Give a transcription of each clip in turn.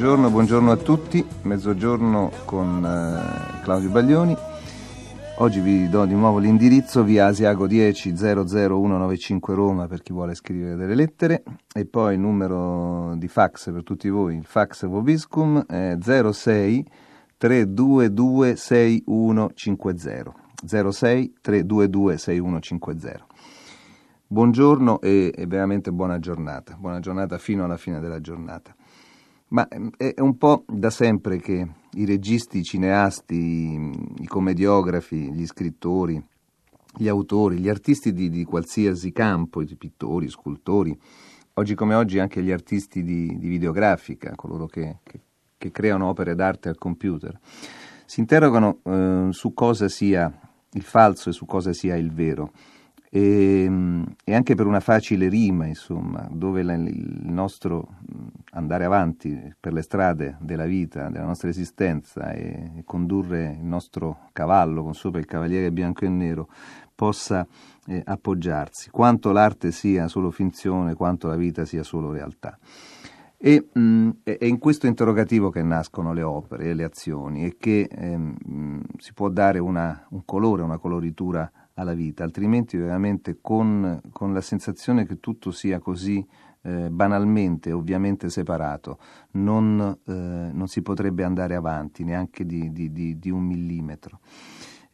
Buongiorno, buongiorno a tutti, mezzogiorno con eh, Claudio Baglioni. Oggi vi do di nuovo l'indirizzo via Asiago 10 00195 Roma per chi vuole scrivere delle lettere. E poi il numero di fax per tutti voi, il fax Vobiscum è 06 322 6150 06 322 6150 Buongiorno e, e veramente buona giornata, buona giornata fino alla fine della giornata. Ma ehm, è un po' da sempre che i registi, i cineasti, i commediografi, gli scrittori, gli autori, gli artisti di, di qualsiasi campo, i pittori, i scultori, oggi come oggi anche gli artisti di, di videografica, coloro che, che, che, creano opere d'arte al computer, si interrogano eh, su cosa sia il falso e su cosa sia il vero e, e, anche per una facile rima, insomma, dove la, il nostro andare avanti per le strade della vita, della nostra esistenza e, e condurre il nostro cavallo con sopra il cavaliere bianco e nero possa eh, appoggiarsi, quanto l'arte sia solo finzione, quanto la vita sia solo realtà. E, mh, è in questo interrogativo che nascono le opere e le azioni e che ehm, si può dare una, un colore, una coloritura alla vita, altrimenti veramente con, con la sensazione che tutto sia così eh, banalmente, ovviamente separato, non, eh, non, si potrebbe andare avanti neanche di, di, di, di un millimetro.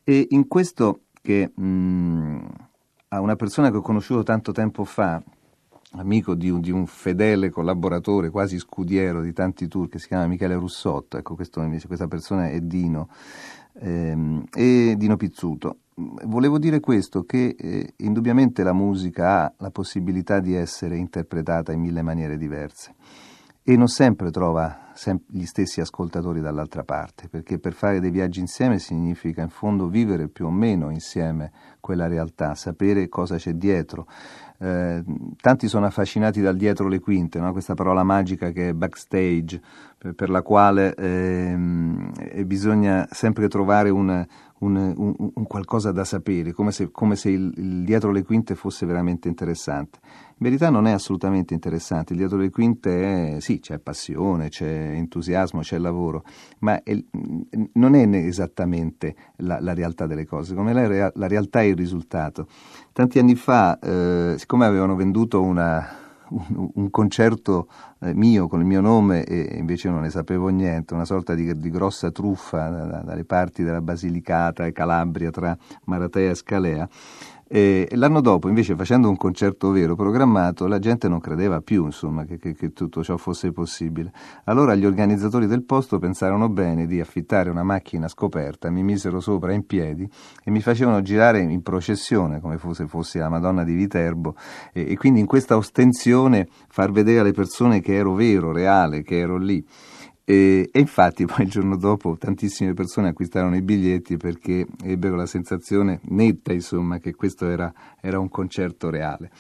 E in questo che mh, a una persona che ho conosciuto tanto tempo fa, amico di un, di un, fedele collaboratore, quasi scudiero di tanti tour, che si chiama Michele Russotto, ecco questo, questa persona è Dino, ehm, e Dino Pizzuto. Volevo dire questo, che eh, indubbiamente la musica ha la possibilità di essere interpretata in mille maniere diverse e non sempre trova sem- gli stessi ascoltatori dall'altra parte, perché per fare dei viaggi insieme significa in fondo vivere più o meno insieme quella realtà, sapere cosa c'è dietro. Eh, tanti sono affascinati dal dietro le quinte, no? questa parola magica che è backstage, per, per la quale eh, bisogna sempre trovare un, un, un, un, qualcosa da sapere, come se, come se il, il, dietro le quinte fosse veramente interessante. In verità non è assolutamente interessante, il dietro le quinte è, sì, c'è passione, c'è entusiasmo, c'è lavoro, ma è, non è esattamente la, la, realtà delle cose, come la, la, realtà è il risultato. Tanti anni fa, eh, siccome avevano venduto una un, un concerto eh, mio con il mio nome e invece non ne sapevo niente, una sorta di, di grossa truffa da, da, dalle parti della Basilicata e Calabria tra Maratea e Scalea. E l'anno dopo, invece, facendo un concerto vero programmato, la gente non credeva più insomma, che, che, che, tutto ciò fosse possibile. Allora gli organizzatori del posto pensarono bene di affittare una macchina scoperta, mi misero sopra in piedi e mi facevano girare in processione, come se fossi la Madonna di Viterbo, e, e quindi in questa ostensione far vedere alle persone che ero vero, reale, che ero lì. E, e, infatti poi il giorno dopo tantissime persone acquistarono i biglietti perché ebbero la sensazione netta insomma che questo era, era un concerto reale.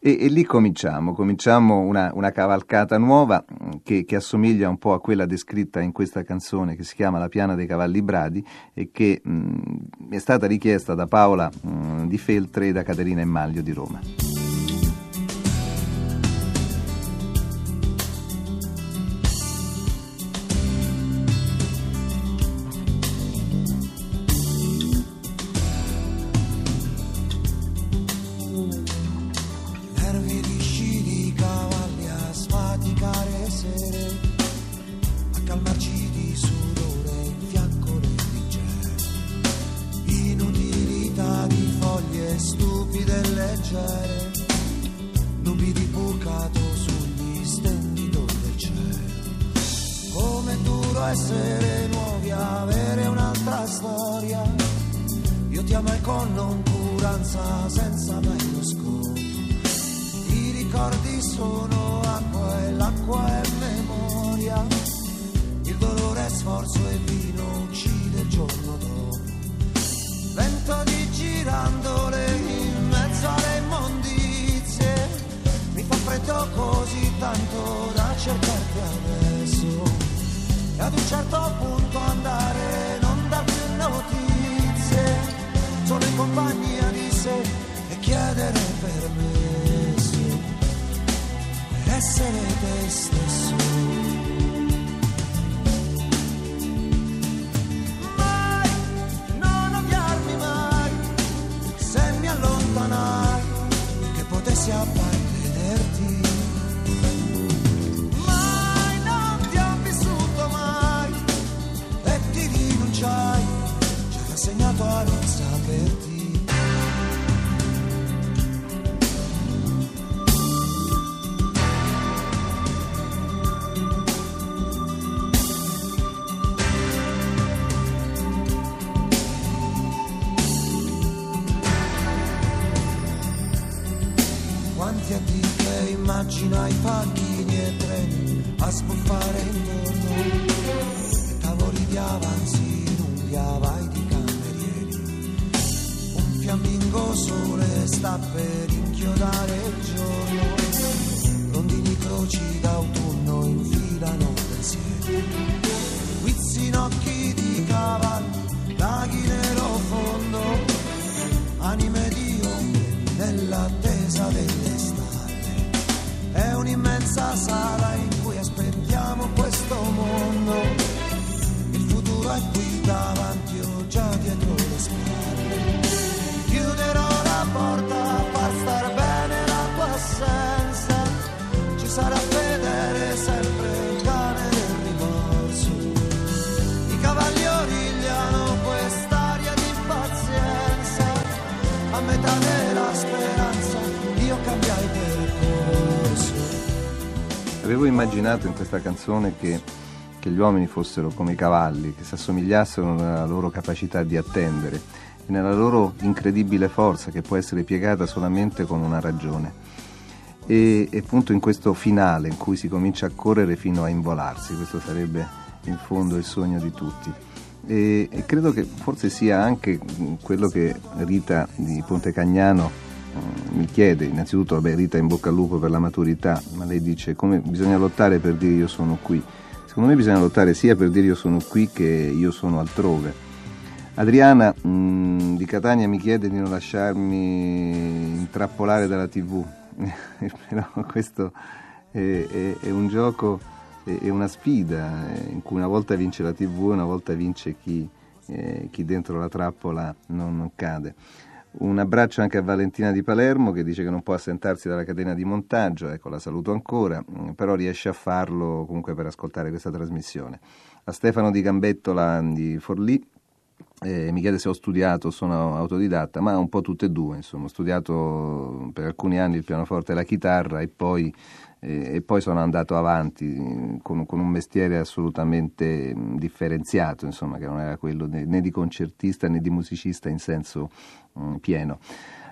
E, e, lì cominciamo, cominciamo una, una cavalcata nuova mm, che, che, assomiglia un po' a quella descritta in questa canzone che si chiama La piana dei cavalli bradi e che mh, mm, è stata richiesta da Paola mh, mm, di Feltre e da Caterina Emaglio di Roma. Essere nuovi, avere un'altra storia. Io ti amai con noncuranza, senza mai lo scopo. I ricordi sono acqua e l'acqua è memoria. Il dolore è sforzo e vino uccide il giorno dopo. Vento di girandole che potessi immagina i panchini e treni a sbuffare intorno tavoli di avanzi lunghi avai di camerieri. Un fiammingo sole sta per inchiodare Avevo immaginato in questa canzone che, che gli uomini fossero come i cavalli, che si assomigliassero nella loro capacità di attendere e nella loro incredibile forza che può essere piegata solamente con una ragione. E, e appunto in questo finale in cui si comincia a correre fino a involarsi, questo sarebbe in fondo il sogno di tutti. E, e credo che forse sia anche quello che Rita di Ponte Cagnano mi chiede, innanzitutto vabbè, Rita in bocca al lupo per la maturità, ma lei dice come bisogna lottare per dire io sono qui. Secondo me bisogna lottare sia per dire io sono qui che io sono altrove. Adriana mh, di Catania mi chiede di non lasciarmi intrappolare dalla tv, però questo è, è- è un gioco, è, è una sfida eh, in cui una volta vince la tv e una volta vince chi, eh, chi dentro la trappola non, non cade. Un abbraccio anche a Valentina di Palermo che dice che non può assentarsi dalla catena di montaggio, ecco la saluto ancora, mm, però riesce a farlo comunque per ascoltare questa trasmissione. A Stefano di Gambettola di Forlì eh, mi chiede se ho studiato, sono autodidatta, ma un po' tutte e due, insomma, ho studiato per alcuni anni il pianoforte e la chitarra e poi, e poi sono andato avanti eh, con, con un mestiere assolutamente mh, differenziato, insomma, che non era quello né, di concertista né di musicista in senso mh, pieno.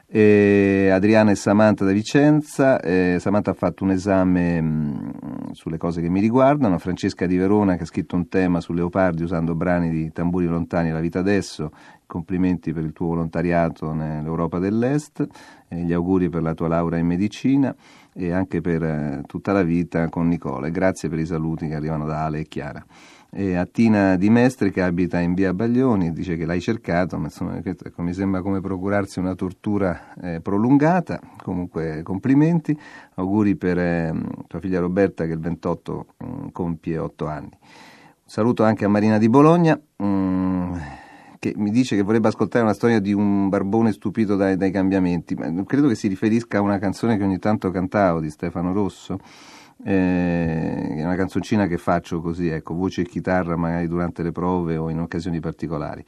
Eh, Adriana e Samantha da Vicenza, eh, Samantha ha fatto un esame mh, sulle cose che mi riguardano, Francesca di Verona che ha scritto un tema su Leopardi usando brani di Tamburi Lontani, La vita adesso, complimenti per il tuo volontariato nell'Europa dell'Est, eh, gli auguri per la tua laurea in medicina e anche per eh, tutta la vita con Nicola grazie per i saluti che arrivano da Ale e Chiara. E a Tina Di Mestre che abita in via Baglioni dice che l'hai cercato, ma insomma ecco, mi sembra come procurarsi una tortura eh, prolungata. Comunque complimenti, auguri per eh, tua figlia Roberta che il 28 mm, compie 8 anni. Saluto anche a Marina di Bologna. mm, che mi dice che vorrebbe ascoltare una storia di un barbone stupito dai, dai cambiamenti, ma credo che si riferisca a una canzone che ogni tanto cantavo di Stefano Rosso, eh, è una canzoncina che faccio così, ecco, voce e chitarra magari durante le prove o in occasioni particolari.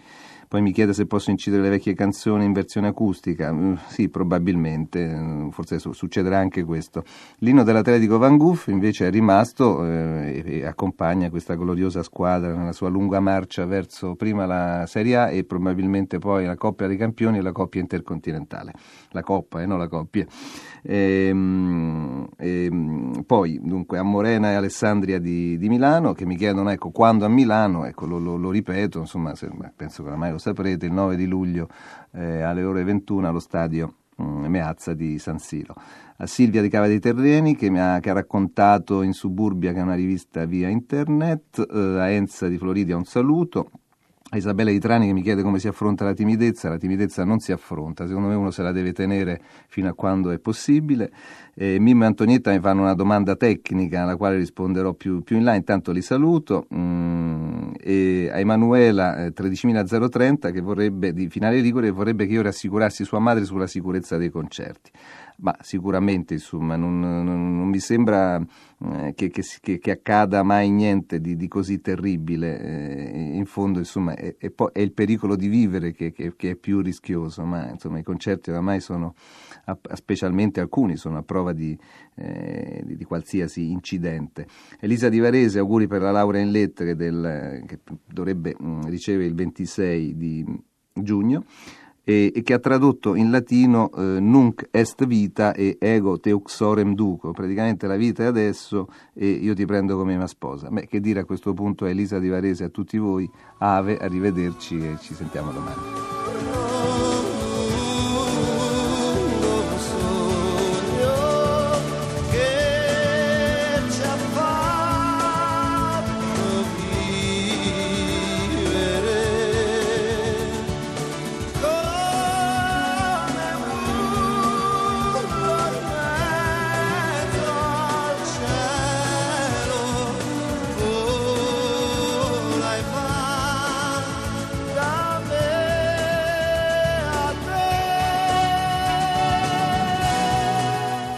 Poi mi chiede se posso incidere le vecchie canzoni in versione acustica. Mm, sì, probabilmente, mm, forse succederà anche questo. L'inno dell'Atletico Van Gogh invece è rimasto eh, e accompagna questa gloriosa squadra nella sua lunga marcia verso prima la Serie A e probabilmente poi la Coppa dei Campioni e la Coppia Intercontinentale. La Coppa eh, non la Coppia. E, ehm, e, ehm, poi dunque a Morena e Alessandria di, di, Milano che mi chiedono ecco, quando a Milano, ecco, lo, lo, lo ripeto, insomma, se, penso che ormai lo saprete, il 9 di luglio eh, alle ore 21 allo stadio mm, Meazza di San Siro. A Silvia di Cava dei Terreni che, mi ha, che ha raccontato in Suburbia che è una rivista via internet, eh, a Enza di Floridia un saluto, Isabella di Trani che mi chiede come si affronta la timidezza, la timidezza non si affronta, secondo me uno se la deve tenere fino a quando è possibile. Eh, Mimmo e Antonietta mi fanno una domanda tecnica alla quale risponderò più, più in là, intanto li saluto. Mm, e a Emanuela eh, 13030 che vorrebbe, di Finale Ligure vorrebbe che io rassicurassi sua madre sulla sicurezza dei concerti. Ma sicuramente, insomma, non, non, non mi sembra eh, che, che, che, che, accada mai niente di, di così terribile. Eh, in fondo, insomma, è, è, è, il pericolo di vivere che, è più rischioso, ma insomma, i concerti oramai sono, specialmente alcuni, sono a prova di, eh, di, di qualsiasi incidente. Elisa Di Varese, auguri per la laurea in lettere del, che dovrebbe mh, mm, ricevere il 26 di giugno e, e che ha tradotto in latino eh, Nunc est vita e ego teuxorem duco, praticamente la vita è adesso e io ti prendo come mia sposa. Beh, che dire a questo punto a Elisa Di Varese e a tutti voi, Ave, arrivederci e ci sentiamo domani.